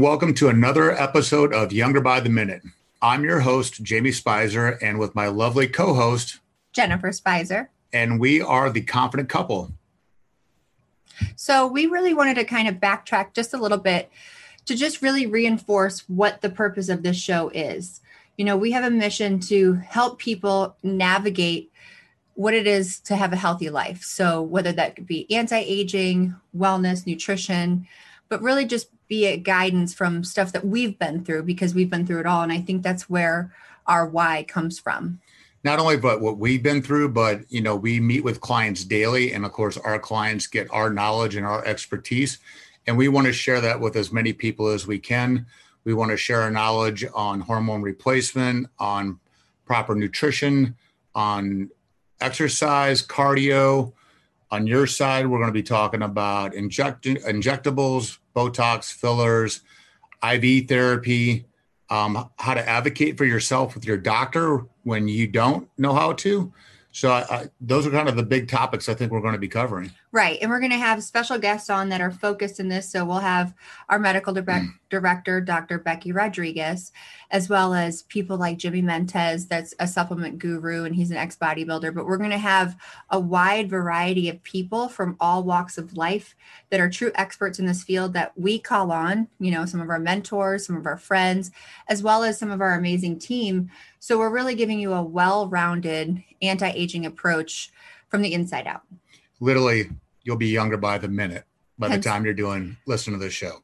Welcome to another episode of Younger by the Minute. I'm your host, Jamie Spicer, and with my lovely co host, Jennifer Spicer. And we are the Confident Couple. So, we really wanted to kind of backtrack just a little bit to just really reinforce what the purpose of this show is. You know, we have a mission to help people navigate what it is to have a healthy life. So, whether that could be anti aging, wellness, nutrition, but really just be a guidance from stuff that we've been through because we've been through it all. And I think that's where our why comes from. Not only but what we've been through, but you know, we meet with clients daily, and of course, our clients get our knowledge and our expertise, and we want to share that with as many people as we can. We want to share our knowledge on hormone replacement, on proper nutrition, on exercise, cardio, on your side, we're going to be talking about inject- injectables, Botox, fillers, IV therapy, um, how to advocate for yourself with your doctor when you don't know how to. So I, I, those are kind of the big topics I think we're going to be covering. Right. And we're going to have special guests on that are focused in this. So we'll have our medical direct, mm. director, Dr. Becky Rodriguez, as well as people like Jimmy Mentes, that's a supplement guru and he's an ex bodybuilder. But we're going to have a wide variety of people from all walks of life that are true experts in this field that we call on, you know, some of our mentors, some of our friends, as well as some of our amazing team. So we're really giving you a well rounded anti aging approach from the inside out literally you'll be younger by the minute by the time you're doing listen to this show.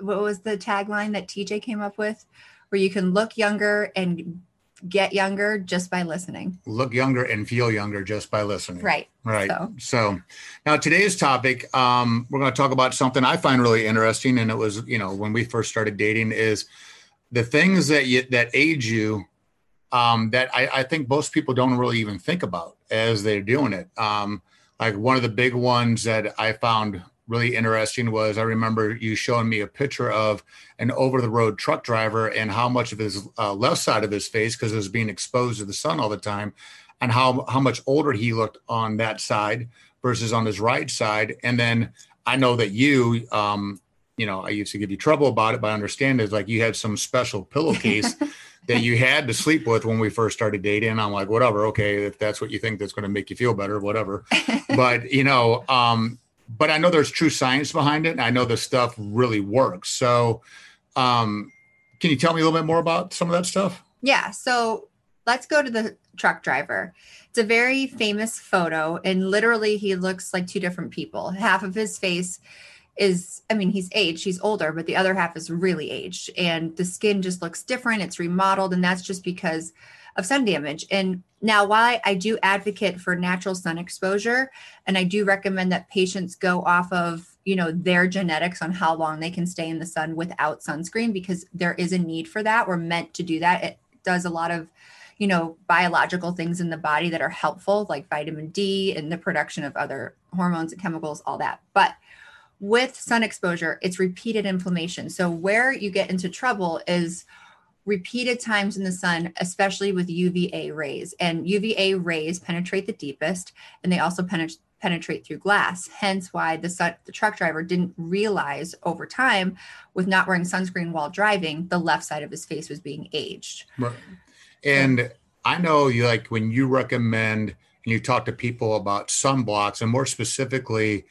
What was the tagline that TJ came up with? Where you can look younger and get younger just by listening. Look younger and feel younger just by listening. Right. Right. So, so now today's topic, um, we're going to talk about something I find really interesting, and it was, you know, when we first started dating, is the things that you that age you um, that I, I think most people don't really even think about as they're doing it. Um, like one of the big ones that I found really interesting was I remember you showing me a picture of an over the road truck driver and how much of his uh, left side of his face, because it was being exposed to the sun all the time, and how, how much older he looked on that side versus on his right side. And then I know that you, um, you know, I used to give you trouble about it, but I understand it's like you had some special pillowcase that you had to sleep with when we first started dating. I'm like, whatever, okay, if that's what you think that's going to make you feel better, whatever. but you know, um, but I know there's true science behind it, and I know the stuff really works. So, um, can you tell me a little bit more about some of that stuff? Yeah. So let's go to the truck driver. It's a very famous photo, and literally, he looks like two different people. Half of his face is i mean he's aged he's older but the other half is really aged. And the skin just looks different it's remodeled and that's just because of sun damage. And now while i do advocate for natural sun exposure and i do recommend that patients go off of you know their genetics on how long they can stay in the sun without sunscreen because there is a need for that. We're meant to do that. It does a lot of you know biological things in the body that are helpful like vitamin d and the production of other hormones and chemicals all that. But with sun exposure, it's repeated inflammation. So, where you get into trouble is repeated times in the sun, especially with UVA rays. And UVA rays penetrate the deepest, and they also penetrate penetrate through glass. Hence, why the the truck driver didn't realize over time, with not wearing sunscreen while driving, the left side of his face was being aged. Right. And I know you like when you recommend and you talk to people about sunblocks, and more specifically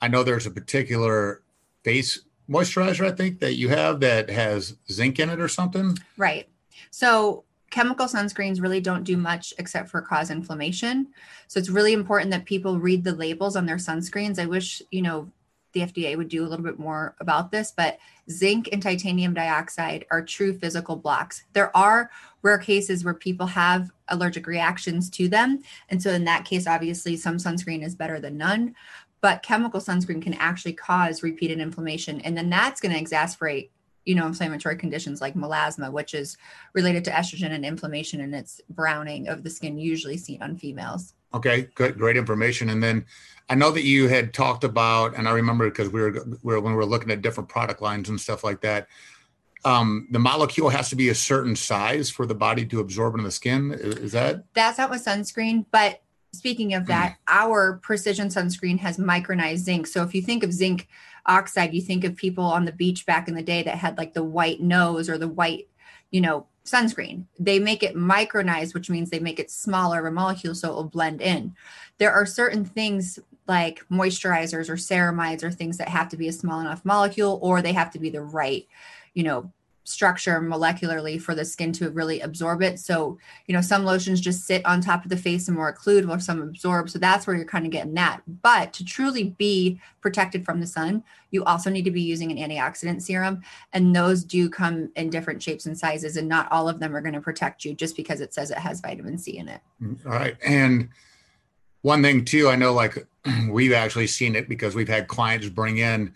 I know there's a particular face moisturizer I think that you have that has zinc in it or something. Right. So chemical sunscreens really don't do much except for cause inflammation. So it's really important that people read the labels on their sunscreens. I wish, you know, the FDA would do a little bit more about this, but zinc and titanium dioxide are true physical blocks. There are rare cases where people have allergic reactions to them. And so, in that case, obviously, some sunscreen is better than none but chemical sunscreen can actually cause repeated inflammation. And then that's going to exacerbate you know inflammatory conditions like melasma which is related to estrogen and inflammation and it's browning of the skin usually seen on females. Okay good great information. And then i know that you had talked about and i remember because we were, we were when we were looking at different product lines and stuff like that um, the molecule has to be a certain size for the body to absorb in the skin. Is that? That's not with sunscreen but speaking of mm. that, our precision sunscreen has micronized zinc. So if you think of zinc oxide, you think of people on the beach back in the day that had like the white nose or the white, you know, sunscreen. They make it micronized, which means they make it smaller of a molecule so it will blend in. There are certain things like moisturizers or ceramides or things that have to be a small enough molecule or they have to be the right, you know, structure molecularly for the skin to really absorb it. So, you know, some lotions just sit on top of the face and more occlude while some absorb. So that's where you're kind of getting that. But to truly be protected from the sun, you also need to be using an antioxidant serum. And those do come in different shapes and sizes. And not all of them are going to protect you just because it says it has vitamin C in it. Mm-hmm. All right. And one thing too, I know like we've actually seen it because we've had clients bring in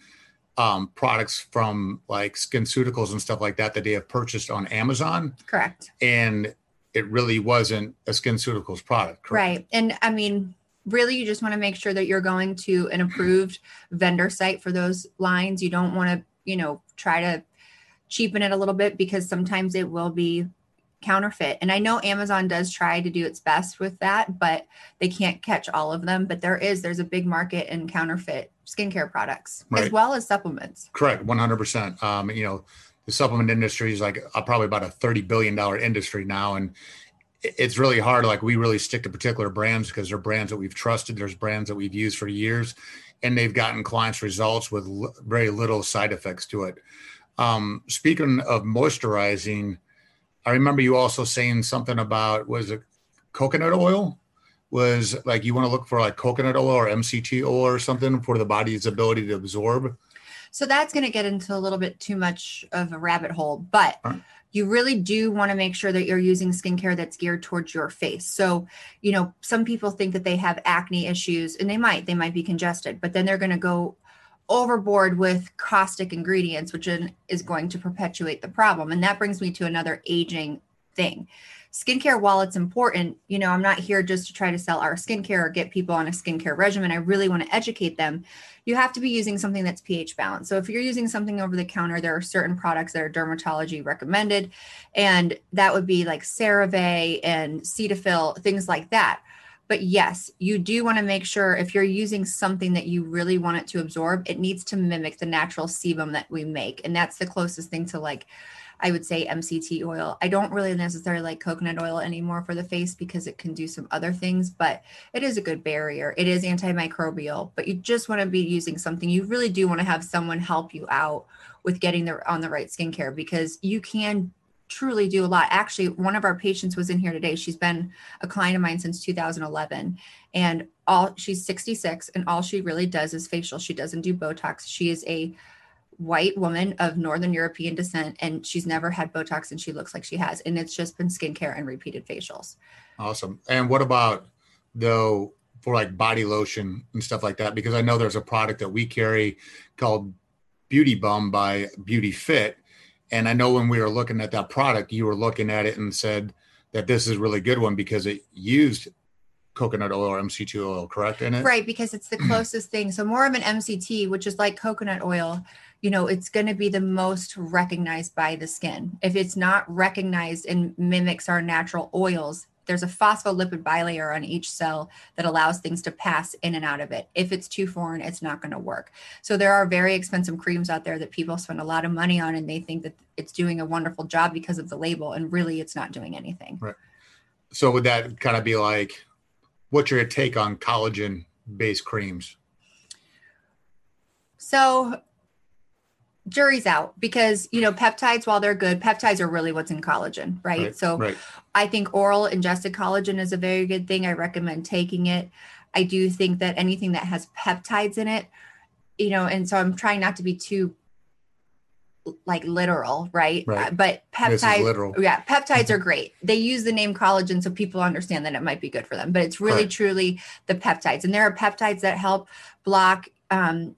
um, products from like SkinCeuticals and stuff like that that they have purchased on Amazon. Correct. And it really wasn't a SkinCeuticals product. Correct? Right. And I mean, really, you just want to make sure that you're going to an approved vendor site for those lines. You don't want to, you know, try to cheapen it a little bit because sometimes it will be counterfeit. And I know Amazon does try to do its best with that, but they can't catch all of them. But there is, there's a big market in counterfeit skincare products right. as well as supplements. Correct, 100%. Um, you know, the supplement industry is like a, probably about a $30 billion industry now. And it's really hard. Like we really stick to particular brands because they're brands that we've trusted. There's brands that we've used for years and they've gotten clients results with l- very little side effects to it. Um, speaking of moisturizing, I remember you also saying something about was it coconut oil? was like you want to look for like coconut oil or MCT oil or something for the body's ability to absorb. So that's going to get into a little bit too much of a rabbit hole, but right. you really do want to make sure that you're using skincare that's geared towards your face. So, you know, some people think that they have acne issues and they might, they might be congested, but then they're going to go overboard with caustic ingredients, which is going to perpetuate the problem. And that brings me to another aging thing skincare, while it's important, you know, I'm not here just to try to sell our skincare or get people on a skincare regimen. I really want to educate them. You have to be using something that's pH balanced. So if you're using something over the counter, there are certain products that are dermatology recommended, and that would be like CeraVe and Cetaphil, things like that. But yes, you do want to make sure if you're using something that you really want it to absorb, it needs to mimic the natural sebum that we make. And that's the closest thing to like I would say MCT oil. I don't really necessarily like coconut oil anymore for the face because it can do some other things, but it is a good barrier. It is antimicrobial, but you just want to be using something. You really do want to have someone help you out with getting the on the right skincare because you can truly do a lot. Actually, one of our patients was in here today. She's been a client of mine since 2011 and all she's 66 and all she really does is facial. She doesn't do Botox. She is a white woman of Northern European descent, and she's never had Botox, and she looks like she has. And it's just been skincare and repeated facials. Awesome. And what about though for like body lotion and stuff like that? Because I know there's a product that we carry called Beauty Bum by Beauty Fit. And I know when we were looking at that product, you were looking at it and said that this is a really good one because it used coconut oil or MCT oil, correct? In it, right? Because it's the mm. closest thing. So more of an MCT, which is like coconut oil, you know, it's going to be the most recognized by the skin. If it's not recognized and mimics our natural oils, there's a phospholipid bilayer on each cell that allows things to pass in and out of it. If it's too foreign, it's not going to work. So there are very expensive creams out there that people spend a lot of money on and they think that it's doing a wonderful job because of the label and really it's not doing anything. Right. So would that kind of be like what's your take on collagen based creams? So jury's out because you know peptides while they're good peptides are really what's in collagen right, right so right. I think oral ingested collagen is a very good thing. I recommend taking it. I do think that anything that has peptides in it you know and so i'm trying not to be too like literal right, right. but peptides yeah peptides are great. They use the name collagen so people understand that it might be good for them but it's really truly the peptides and there are peptides that help block um,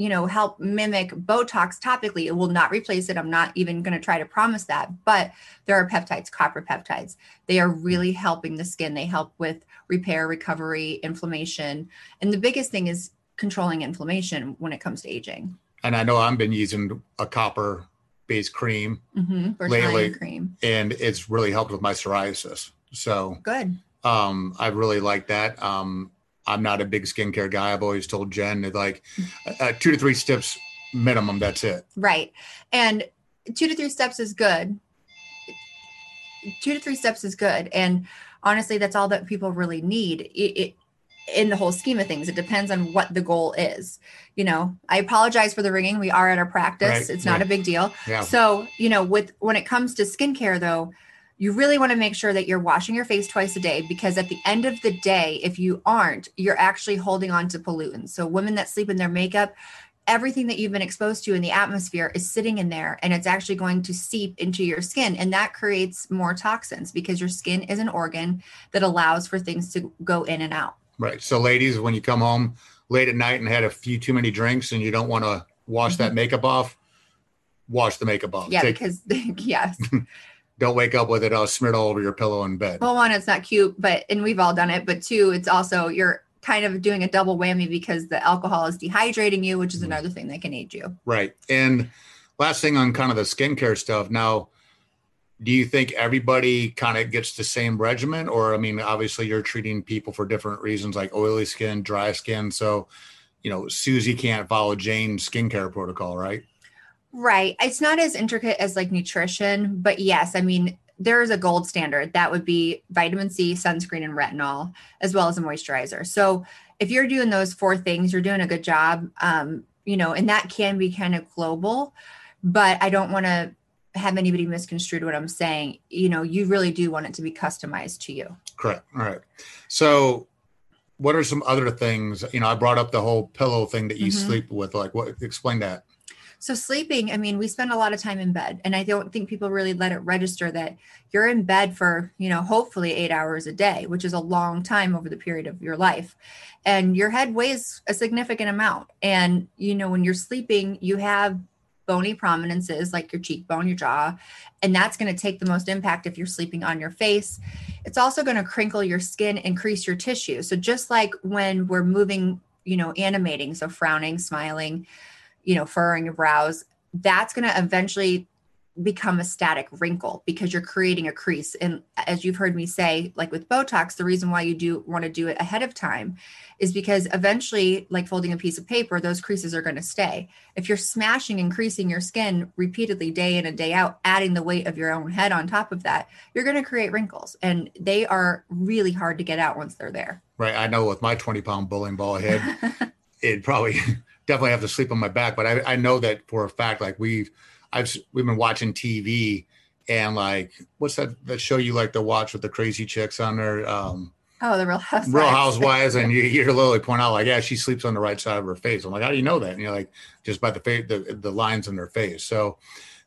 you know, help mimic Botox topically. It will not replace it. I'm not even going to try to promise that. But there are peptides, copper peptides. They are really helping the skin. They help with repair, recovery, inflammation. And the biggest thing is controlling inflammation when it comes to aging. And I know I've been using a copper based cream mm-hmm, lately, cream. and it's really helped with my psoriasis. So good. Um, I really like that. Um, I'm not a big skincare guy. I've always told Jen that like uh, two to three steps minimum. That's it. Right. And two to three steps is good. Two to three steps is good. And honestly, that's all that people really need. It, it, in the whole scheme of things, it depends on what the goal is. You know, I apologize for the ringing. We are at our practice. Right, it's not right. a big deal. Yeah. So, you know, with when it comes to skincare though, you really want to make sure that you're washing your face twice a day because at the end of the day, if you aren't, you're actually holding on to pollutants. So, women that sleep in their makeup, everything that you've been exposed to in the atmosphere is sitting in there and it's actually going to seep into your skin. And that creates more toxins because your skin is an organ that allows for things to go in and out. Right. So, ladies, when you come home late at night and had a few too many drinks and you don't want to wash that makeup off, wash the makeup off. Mm-hmm. Yeah, Take- because yes. Don't wake up with it all smeared all over your pillow in bed. Well, one, it's not cute, but and we've all done it. But two, it's also you're kind of doing a double whammy because the alcohol is dehydrating you, which is mm-hmm. another thing that can age you. Right. And last thing on kind of the skincare stuff. Now, do you think everybody kind of gets the same regimen? Or, I mean, obviously you're treating people for different reasons like oily skin, dry skin. So, you know, Susie can't follow Jane's skincare protocol, right? Right. It's not as intricate as like nutrition, but yes, I mean, there's a gold standard that would be vitamin C, sunscreen, and retinol, as well as a moisturizer. So if you're doing those four things, you're doing a good job. Um, you know, and that can be kind of global, but I don't want to have anybody misconstrued what I'm saying. You know, you really do want it to be customized to you. Correct. All right. So, what are some other things? You know, I brought up the whole pillow thing that you Mhm. sleep with. Like, what? Explain that. So sleeping, I mean, we spend a lot of time in bed, and I don't think people really let it register that you're in bed for, you know, hopefully 8 hours a day, which is a long time over the period of your life. And your head weighs a significant amount. And you know, when you're sleeping, you have bony prominences like your cheekbone, your jaw, and that's going to take the most impact if you're sleeping on your face. It's also going to crinkle your skin, increase your tissue. So just like when we're moving, you know, animating, so frowning, smiling, you know, furrowing your brows, that's going to eventually become a static wrinkle because you're creating a crease. And as you've heard me say, like with Botox, the reason why you do want to do it ahead of time is because eventually, like folding a piece of paper, those creases are going to stay. If you're smashing and creasing your skin repeatedly, day in and day out, adding the weight of your own head on top of that, you're going to create wrinkles. And they are really hard to get out once they're there. Right. I know with my 20 pound bowling ball head, it'd probably definitely have to sleep on my back. But I, I know that for a fact, like we've, I've, we've been watching TV and like, what's that, that show you like to watch with the crazy chicks on there? Um, oh, the real housewives. Real Housewives, and you hear Lily point out like, yeah, she sleeps on the right side of her face. I'm like, how do you know that? And you're like, just by the face, the, the lines in her face. So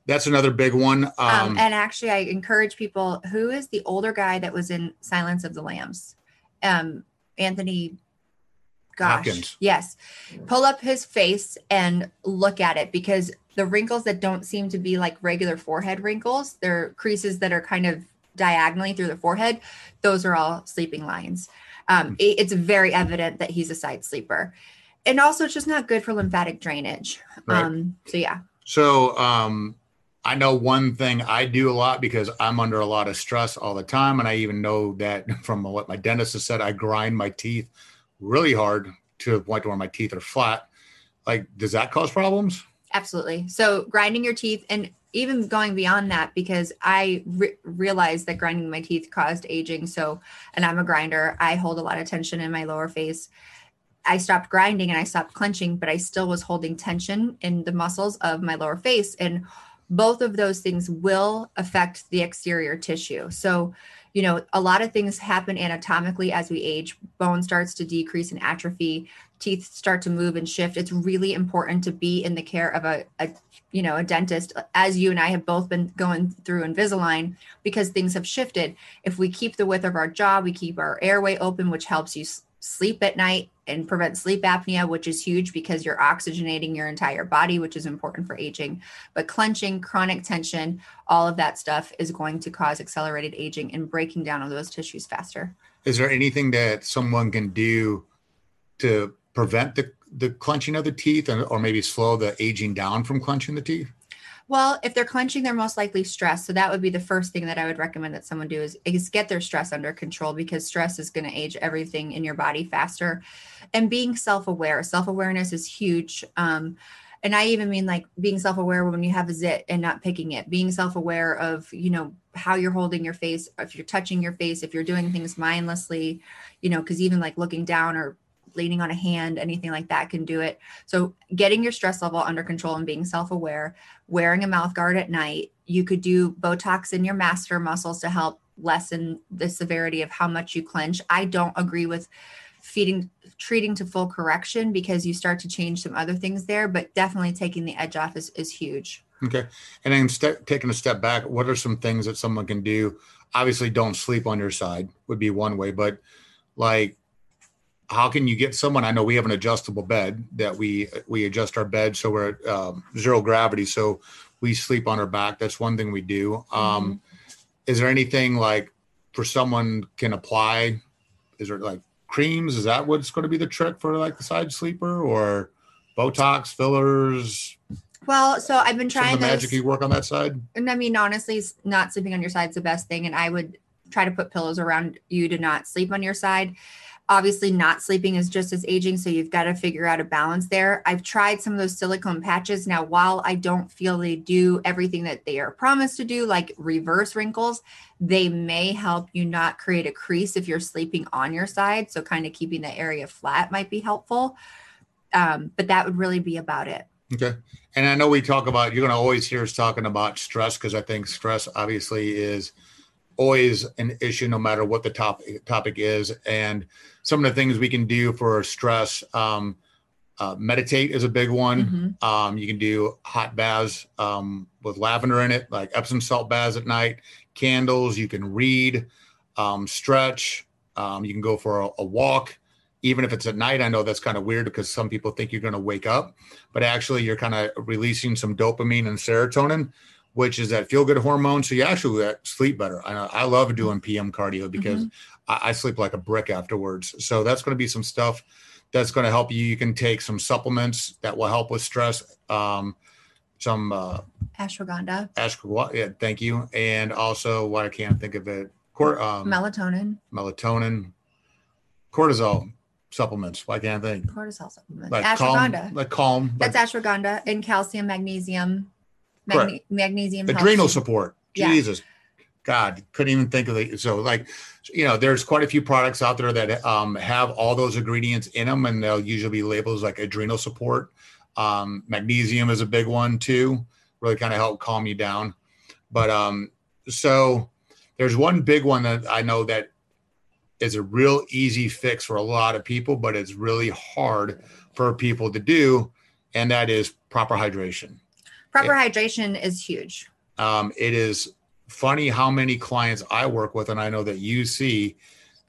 that's another big one. Um, Um, and actually, I encourage people who is the older guy that was in Silence of the Lambs? Um, Anthony. Gosh, Hopkins. yes. Pull up his face and look at it because the wrinkles that don't seem to be like regular forehead wrinkles, they're creases that are kind of diagonally through the forehead. Those are all sleeping lines. Um, it- it's very evident that he's a side sleeper. And also, it's just not good for lymphatic drainage. Right. Um, so, yeah. So um, I know one thing I do a lot because I'm under a lot of stress all the time, and I even know that from what my dentist has said, I grind my teeth really hard to the point where my teeth are flat. Like, does that cause problems? Absolutely. So grinding your teeth and even going beyond that, because I re- realized that grinding my teeth caused aging. So, and I'm a grinder, I hold a lot of tension in my lower face. I stopped grinding and I stopped clenching, but I still was holding tension in the muscles of my lower face. And both of those things will affect the exterior tissue. So, you know, a lot of things happen anatomically as we age. Bone starts to decrease and atrophy, teeth start to move and shift. It's really important to be in the care of a, a you know, a dentist, as you and I have both been going through Invisalign because things have shifted. If we keep the width of our jaw, we keep our airway open, which helps you sleep at night and prevent sleep apnea, which is huge because you're oxygenating your entire body, which is important for aging. But clenching, chronic tension, all of that stuff is going to cause accelerated aging and breaking down of those tissues faster. Is there anything that someone can do to prevent the, the clenching of the teeth and, or maybe slow the aging down from clenching the teeth? Well, if they're clenching, they're most likely stressed. So that would be the first thing that I would recommend that someone do is, is get their stress under control because stress is going to age everything in your body faster. And being self-aware, self-awareness is huge. Um, and I even mean like being self-aware when you have a zit and not picking it, being self-aware of, you know, how you're holding your face, if you're touching your face, if you're doing things mindlessly, you know, because even like looking down or leaning on a hand, anything like that can do it. So, getting your stress level under control and being self aware, wearing a mouth guard at night. You could do Botox in your masseter muscles to help lessen the severity of how much you clench. I don't agree with feeding treating to full correction because you start to change some other things there but definitely taking the edge off is, is huge okay and then st- taking a step back what are some things that someone can do obviously don't sleep on your side would be one way but like how can you get someone? I know we have an adjustable bed that we we adjust our bed so we're at um, zero gravity, so we sleep on our back. That's one thing we do. Um, mm-hmm. Is there anything like for someone can apply? Is there like creams? Is that what's going to be the trick for like the side sleeper or Botox fillers? Well, so I've been trying to magic you work on that side. And I mean, honestly, not sleeping on your side is the best thing. And I would try to put pillows around you to not sleep on your side obviously not sleeping is just as aging so you've got to figure out a balance there. I've tried some of those silicone patches. Now while i don't feel they do everything that they are promised to do like reverse wrinkles they may help you not create a crease if you're sleeping on your side so kind of keeping the area flat might be helpful. Um, but that would really be about it. Okay. And i know we talk about you're going to always hear us talking about stress because i think stress obviously is always an issue no matter what the topic topic is. And some of the things we can do for stress um, uh, meditate is a big one. Mm-hmm. um, you can do hot baths um, with lavender in it like epsom salt baths at night candles you can read um, stretch um, you can go for a, a walk. Even if it's at night i know that's kind of weird because some people think you're going to wake up but actually you're kind of releasing some dopamine and serotonin which is that feel good hormone. So you actually sleep better. I, I love doing PM cardio because mm-hmm. I, I, sleep like a brick afterwards. So that's going to be some stuff that's going to help you. You can take some supplements that will help with stress. Um, some uh, ashwagandha. Ashwagandha. Yeah, thank you. And also, what I can't think of it. Cor- um, melatonin. Melatonin. Cortisol supplements. Why can't I think? Cortisol supplements. Like ashwagandha. Calm, like calm. That's like, ashwagandha and calcium, magnesium. Magne- magnesium. Adrenal support. Jesus. Yeah. God, couldn't even think of it. So, like, you know, there's quite a few products out there that um, have all those ingredients in them, and they'll usually be labeled as like adrenal support. Um, magnesium is a big one too, really kind of help calm you down. But um, so there's one big one that I know that is a real easy fix for a lot of people, but it's really hard for people to do, and that is proper hydration. Proper it, hydration is huge. Um, it is funny how many clients I work with, and I know that you see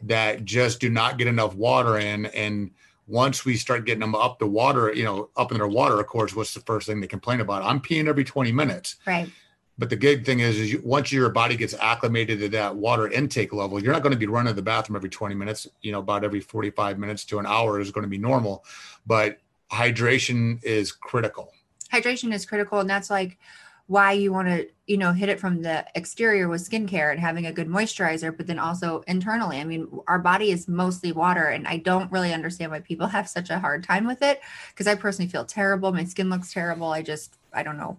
that just do not get enough water in. And once we start getting them up the water, you know, up in their water, of course, what's the first thing they complain about? I'm peeing every 20 minutes. Right. But the good thing is, is you, once your body gets acclimated to that water intake level, you're not going to be running to the bathroom every 20 minutes. You know, about every 45 minutes to an hour is going to be normal. But hydration is critical hydration is critical and that's like why you want to you know hit it from the exterior with skincare and having a good moisturizer but then also internally i mean our body is mostly water and i don't really understand why people have such a hard time with it because i personally feel terrible my skin looks terrible i just i don't know.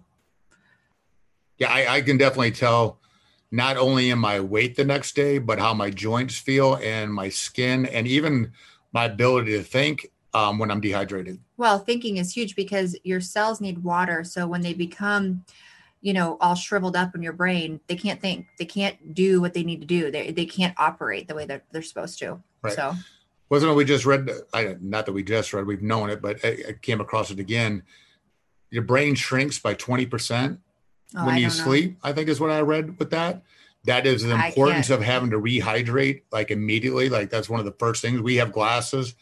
Yeah I, I can definitely tell not only in my weight the next day but how my joints feel and my skin and even my ability to think um, when I'm dehydrated. Well, thinking is huge because your cells need water. So when they become, you know, all shriveled up in your brain, they can't think. They can't do what they need to do. They, they can't operate the way that they're supposed to. Right. So wasn't it we just read? I, not that we just read, we've known it, but I, I came across it again. Your brain shrinks by 20% oh, when I you sleep, I think is what I read with that that is the importance of having to rehydrate like immediately. Like that's one of the first things. We have glasses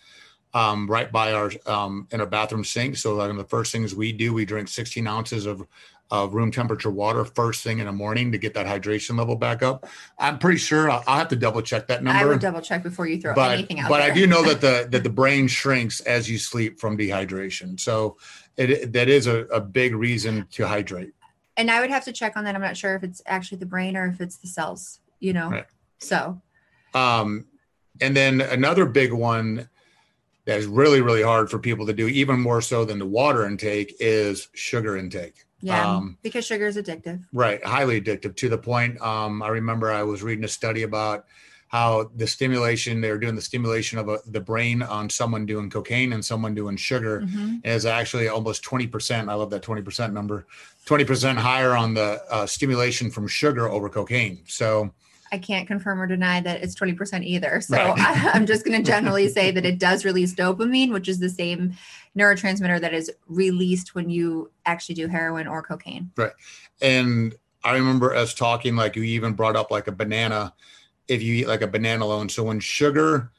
um, right by our um, in our bathroom sink. So like, the first things we do, we drink 16 ounces of of room temperature water first thing in the morning to get that hydration level back up. I'm pretty sure I'll, I'll have to double check that number. I would double check before you throw but, anything out. But there. I do know that the that the brain shrinks as you sleep from dehydration. So it that is a, a big reason to hydrate. and I would have to check on that. I'm not sure if it's actually the brain or if it's the cells, you know. Right. So Um, and then another big one that is really, really hard for people to do, even more so than the water intake, is sugar intake. yeah, Um, because sugar is addictive. Right, highly addictive to the point. Um, I remember I was reading a study about how the stimulation they were doing the stimulation of a, the brain on someone doing cocaine and someone doing sugar Mhm. is actually almost 20%. I love that 20% number, 20% higher on the uh, stimulation from sugar over cocaine. So, I can't confirm or deny that it's 20% either. So Right. I, I'm just going to generally say that it does release dopamine, which is the same neurotransmitter that is released when you actually do heroin or cocaine. Right. And I remember us talking like you even brought up like a banana if you eat like a banana alone. So when sugar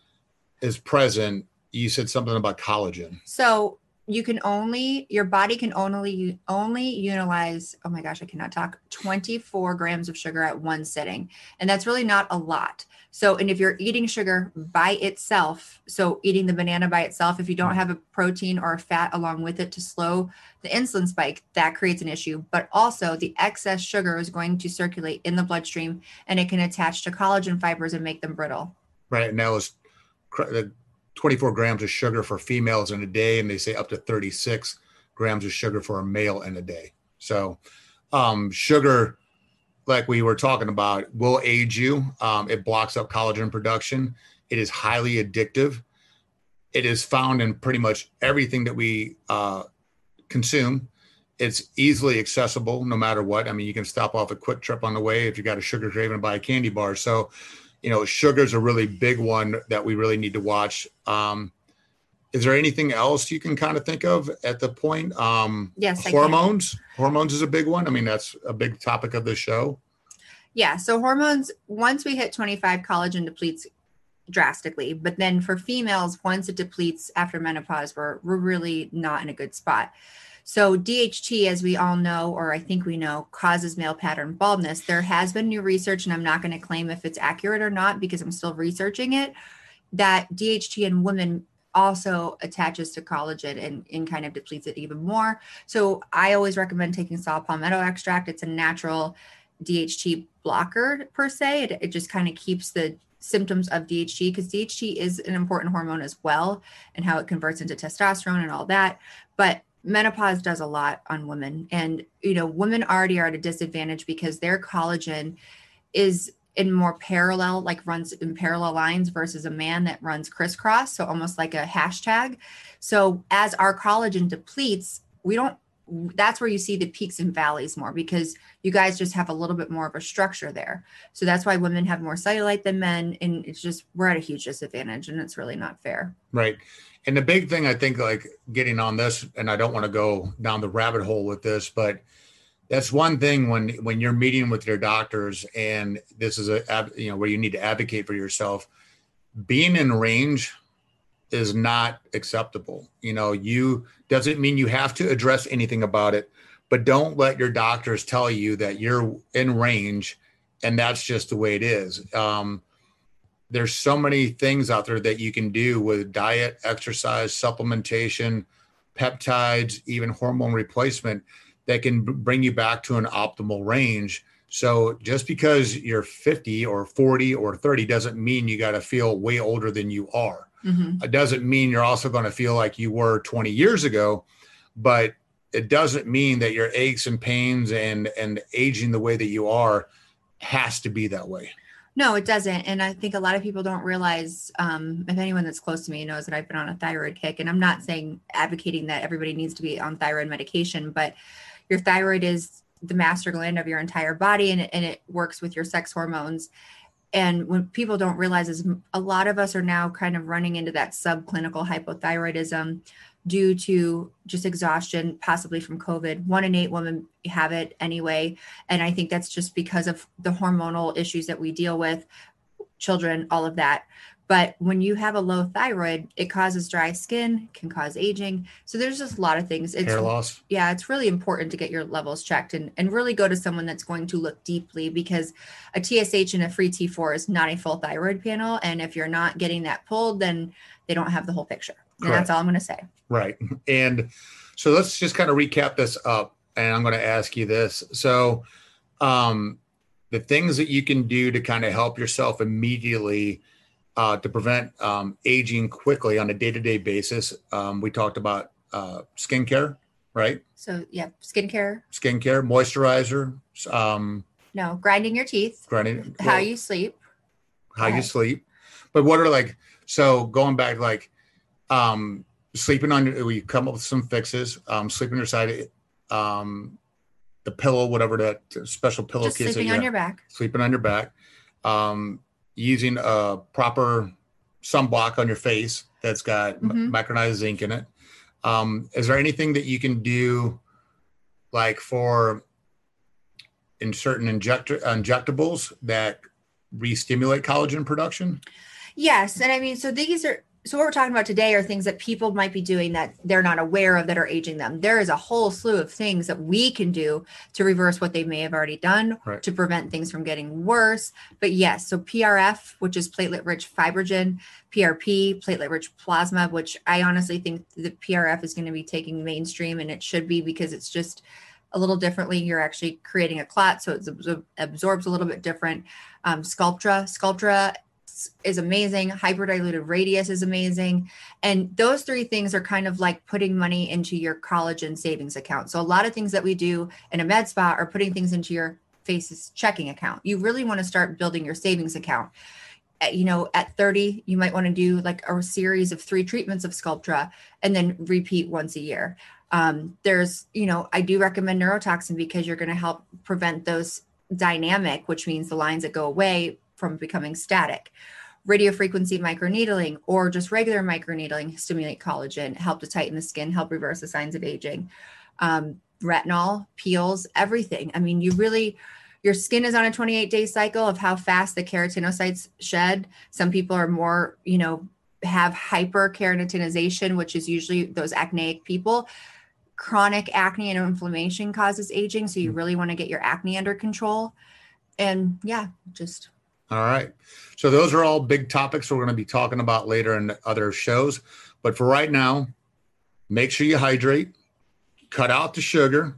is present, you said something about collagen. So you can only your body can only only utilize oh my gosh i cannot talk 24 grams of sugar at one sitting and that's really not a lot so and if you're eating sugar by itself so eating the banana by itself if you don't have a protein or a fat along with it to slow the insulin spike that creates an issue but also the excess sugar is going to circulate in the bloodstream and it can attach to collagen fibers and make them brittle right? Cr- the 24 grams of sugar for females in a day, and they say up to 36 grams of sugar for a male in a day. So, um, sugar, like we were talking about, will age you. Um, it blocks up collagen production. It is highly addictive. It is found in pretty much everything that we uh, consume. It's easily accessible no matter what. I mean, you can stop off a quick trip on the way if you got a sugar craving and buy a candy bar. So, you know, sugar's a really big one that we really need to watch. Um, is there anything else you can kind of think of at the point? Um, Yes, hormones. Hormones is a big one. I mean, that's a big topic of the show. Yeah. So hormones, once we hit 25, collagen depletes drastically. But then for females, once it depletes after menopause, we're, we're really not in a good spot. So DHT, as we all know, or I think we know, causes male pattern baldness. There has been new research, and I'm not going to claim if it's accurate or not because I'm still researching it, that DHT in women also attaches to collagen and, and kind of depletes it even more. So I always recommend taking saw palmetto extract. It's a natural DHT blocker per se. It, it just kind of keeps the symptoms of DHT because DHT is an important hormone as well and how it converts into testosterone and all that. But menopause does a lot on women. And, you know, women already are at a disadvantage because their collagen is in more parallel, like runs in parallel lines versus a man that runs crisscross. So almost like a hashtag. So as our collagen depletes, we don't that's where you see the peaks and valleys more because you guys just have a little bit more of a structure there. So that's why women have more cellulite than men. And it's just, we're at a huge disadvantage and it's really not fair. Right. And the big thing I think, like getting on this, and I don't want to go down the rabbit hole with this, but that's one thing when when you're meeting with your doctors, and this is a you know where you need to advocate for yourself. Being in range is not acceptable. You know, you doesn't mean you have to address anything about it, but don't let your doctors tell you that you're in range, and that's just the way it is. Um, there's so many things out there that you can do with diet, exercise, supplementation, peptides, even hormone replacement that can b- bring you back to an optimal range. So just because you're 50 or 40 or 30 doesn't mean you got to feel way older than you are. Mhm. It doesn't mean you're also going to feel like you were 20 years ago, but it doesn't mean that your aches and pains and and aging the way that you are has to be that way. No, it doesn't. And I think a lot of people don't realize, um, if anyone that's close to me knows that I've been on a thyroid kick, and I'm not saying advocating that everybody needs to be on thyroid medication, but your thyroid is the master gland of your entire body and, it- and it works with your sex hormones. And when people don't realize is a lot of us are now kind of running into that subclinical hypothyroidism due to just exhaustion, possibly from COVID. One in eight women have it anyway. And I think that's just because of the hormonal issues that we deal with, children, all of that. But when you have a low thyroid, it causes dry skin, can cause aging. So there's just a lot of things. It's Hair loss. yeah, it's really important to get your levels checked and, and really go to someone that's going to look deeply because a TSH and a free T4 is not a full thyroid panel. And if you're not getting that pulled, then they don't have the whole picture. And Correct. that's all I'm going to say. Right. And so let's just kind of recap this up. and I'm going to ask you this. So, um, the things that you can do to kind of help yourself immediately uh, to prevent um, aging quickly on a day to day basis. Um, we talked about uh, skincare, right? So, yeah, skincare. Skincare, moisturizer. Um, no, grinding your teeth. Grinding. How well, you sleep. How you sleep. But what are like, so going back, like, um, sleeping on, we come up with some fixes, um, sleeping your side, um, the pillow, whatever that special pillowcase. Just sleeping on your back. Sleeping on your back. Um, using a proper sunblock on your face that's got mm-hmm. micronized zinc in it. Um, is there anything that you can do, like for in certain injector injectables that re-stimulate collagen production? Yes, and I mean, so these are so what we're talking about today are things that people might be doing that they're not aware of that are aging them. There is a whole slew of things that we can do to reverse what they may have already done right. to prevent things from getting worse. But yes so prf which is platelet rich fibrogen prp platelet rich plasma which i honestly think the prf is going to be taking mainstream and it should be because it's just a little differently. You're actually creating a clot so it absorbs a little bit different. Um, sculptra sculptra is amazing. Hyperdiluted Radiesse is amazing. And those three things are kind of like putting money into your collagen savings account. So a lot of things that we do in a med spa are putting things into your face's checking account. You really want to start building your savings account. At, you know, at 30, you might want to do like a series of three treatments of Sculptra and then repeat once a year. Um, there's, you know, I do recommend neurotoxin because you're going to help prevent those dynamic, which means the lines that go away from becoming static. Radio frequency microneedling or just regular microneedling stimulate collagen, help to tighten the skin, help reverse the signs of aging. Um, retinol, peels, everything. I mean, you really, your skin is on a 28 day cycle of how fast the keratinocytes shed. Some people are more, you know, have hyperkeratinization, which is usually those acneic people. Chronic acne and inflammation causes aging. So you hmm. really want to get your acne under control. And yeah, just all right. So those are all big topics we're going to be talking about later in other shows. But for right now, make sure you hydrate, cut out the sugar,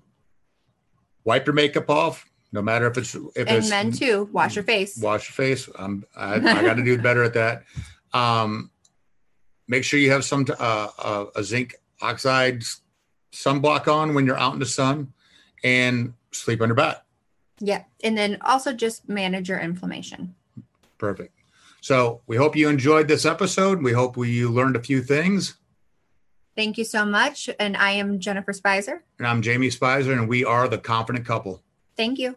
wipe your makeup off. No matter if it's if and it's men too, wash your face. Wash your face. Um, I, I got to do better at that. Um, make sure you have some uh, uh, a zinc oxide sunblock on when you're out in the sun, and sleep on your back. Yeah. And then also just manage your inflammation. Perfect. So we hope you enjoyed this episode. We hope we, you learned a few things. Thank you so much. And I am Jennifer Spicer. And I'm Jamie Spicer, and we are the Confident Couple. Thank you.